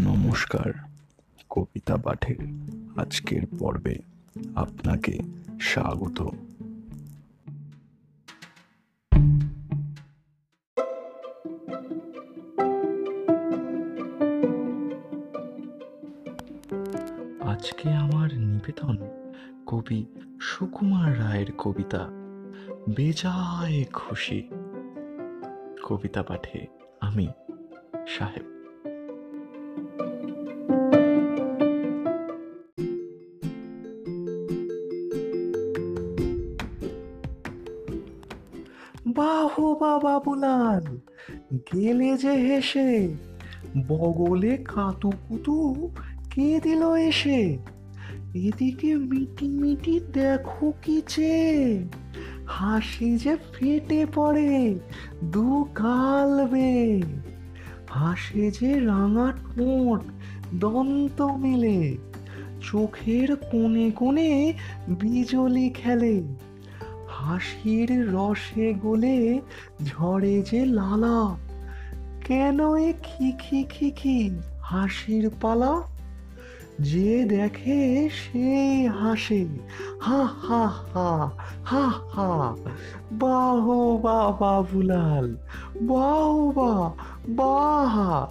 নমস্কার, কবিতা পাঠের আজকের পর্বে আপনাকে স্বাগত। আজকে আমার নিবেদন কবি সুকুমার রায়ের কবিতা, বেজায় খুশি। কবিতা পাঠে আমি সাহেব। বাহো বা বাবুলাল গেলে যে হেসে, বগলে কাতু কুতু কে দিল এসে, এদিকে মিটি মিটি দেখো কি চেয়ে, হাসি যে ফেটে পড়ে দু গাল বে হাসে যে রাঙা ঠোঁট দন্ত মেলে, চোখের কোণে কোণে বিজলি খেলে হাসির রসে গলে ঝরে যে লালা, কেন এ খি খি খি খি হাসির পালা? যে দেখে সেই হাসে, হা হা হা হা হা বাহ বা বাবুলাল বাহ বা বাহা